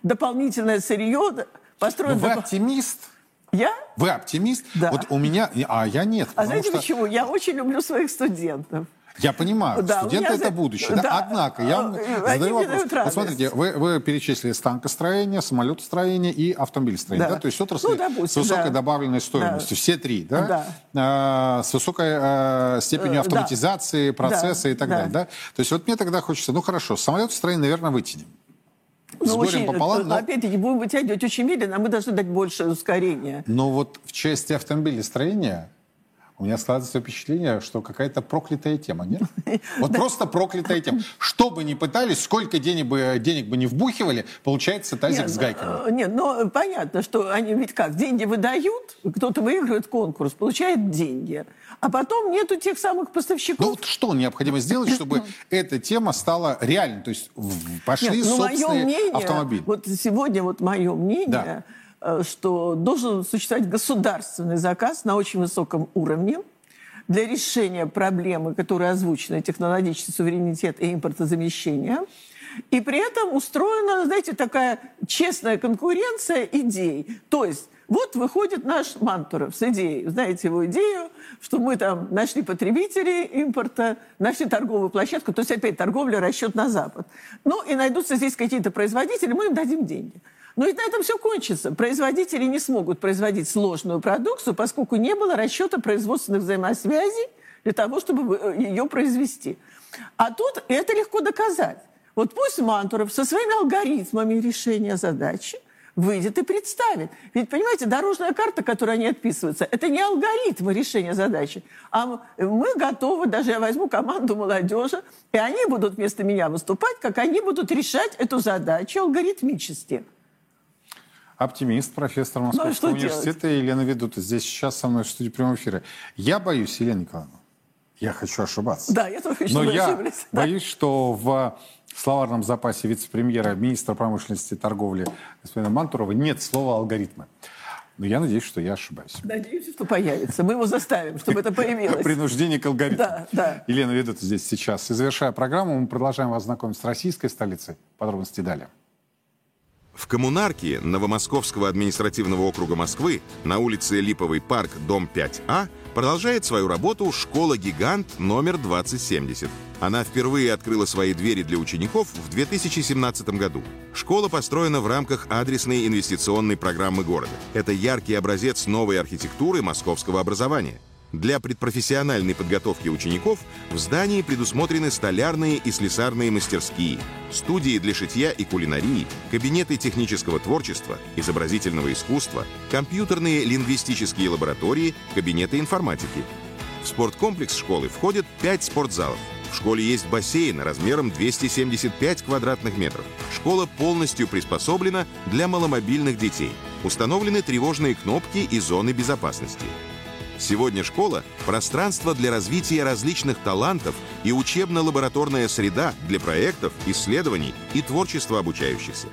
дополнительное сырье, построено... Вы оптимист? Я? Вы оптимист? Да. Вот у меня... А я нет. А знаете что... почему? Я очень люблю своих студентов. Я понимаю, да, студенты это будущее. Да. Да. Однако, я вам задаю вопрос. Вот смотрите, вы, вы перечислили станкостроение, самолетостроение и автомобилестроение. Да. Да? То есть отрасли ну, допустим, с высокой да. добавленной стоимостью. Да. Все три, да? Да. А, с высокой а, степенью автоматизации да. процесса да. и так да. далее. Да? То есть вот мне тогда хочется, ну хорошо, самолетостроение, наверное, вытянем. Ну, очень, пополам, но... Опять-таки, будем вытягивать очень медленно, а мы должны дать больше ускорения. Но вот в части автомобилестроения у меня складывается впечатление, что какая-то проклятая тема, нет? Вот просто проклятая тема. Что бы ни пытались, сколько денег бы, денег бы не вбухивали, получается тазик с гайками. Э, нет, но понятно, что они ведь как, деньги выдают, кто-то выигрывает конкурс, получает деньги, а потом нету тех самых поставщиков. Ну вот что необходимо сделать, чтобы эта тема стала реальной? То есть пошли ну, собственные автомобили. Вот сегодня вот мое мнение... Э, что должен существовать государственный заказ на очень высоком уровне для решения проблемы, которая озвучена, технологический суверенитет и импортозамещение. И при этом устроена, знаете, такая честная конкуренция идей. То есть вот выходит наш Мантуров с идеей, знаете его идею, что мы там нашли потребителей импорта, нашли торговую площадку, то есть опять торговля, расчет на Запад. Ну и найдутся здесь какие-то производители, мы им дадим деньги. Но ведь на этом все кончится. Производители не смогут производить сложную продукцию, поскольку не было расчета производственных взаимосвязей для того, чтобы э, ее произвести. А тут это легко доказать. Вот пусть Мантуров со своими алгоритмами решения задачи выйдет и представит. Ведь, понимаете, дорожная карта, которой они отписываются, это не алгоритмы решения задачи, а мы готовы, даже я возьму команду молодежи, и они будут вместо меня выступать, как они будут решать эту задачу алгоритмически. Оптимист, профессор ну, Московского ну, университета делать? Елена Ведута. Здесь сейчас со мной в студии прямого эфира. Я боюсь, Елена Николаевна, я хочу ошибаться. Да, я тоже хочу, Но я ошиблись. боюсь, что в словарном запасе вице-премьера, министра промышленности и торговли господина Мантурова нет слова «алгоритмы». Но я надеюсь, что я ошибаюсь. Надеюсь, что появится. Мы его заставим, чтобы это появилось. Принуждение к алгоритму. Да, да. Елена Ведута здесь сейчас. И завершая программу, мы продолжаем вас знакомить с российской столицей. Подробности далее. В коммунарке Новомосковского административного округа Москвы на улице Липовый парк, дом 5А, продолжает свою работу школа-гигант номер 2070. Она впервые открыла свои двери для учеников в 2017 году. Школа построена в рамках адресной инвестиционной программы города. Это яркий образец новой архитектуры московского образования – для предпрофессиональной подготовки учеников в здании предусмотрены столярные и слесарные мастерские, студии для шитья и кулинарии, кабинеты технического творчества, изобразительного искусства, компьютерные лингвистические лаборатории, кабинеты информатики. В спорткомплекс школы входят 5 спортзалов. В школе есть бассейн размером 275 квадратных метров. Школа полностью приспособлена для маломобильных детей. Установлены тревожные кнопки и зоны безопасности. Сегодня школа – пространство для развития различных талантов и учебно-лабораторная среда для проектов, исследований и творчества обучающихся.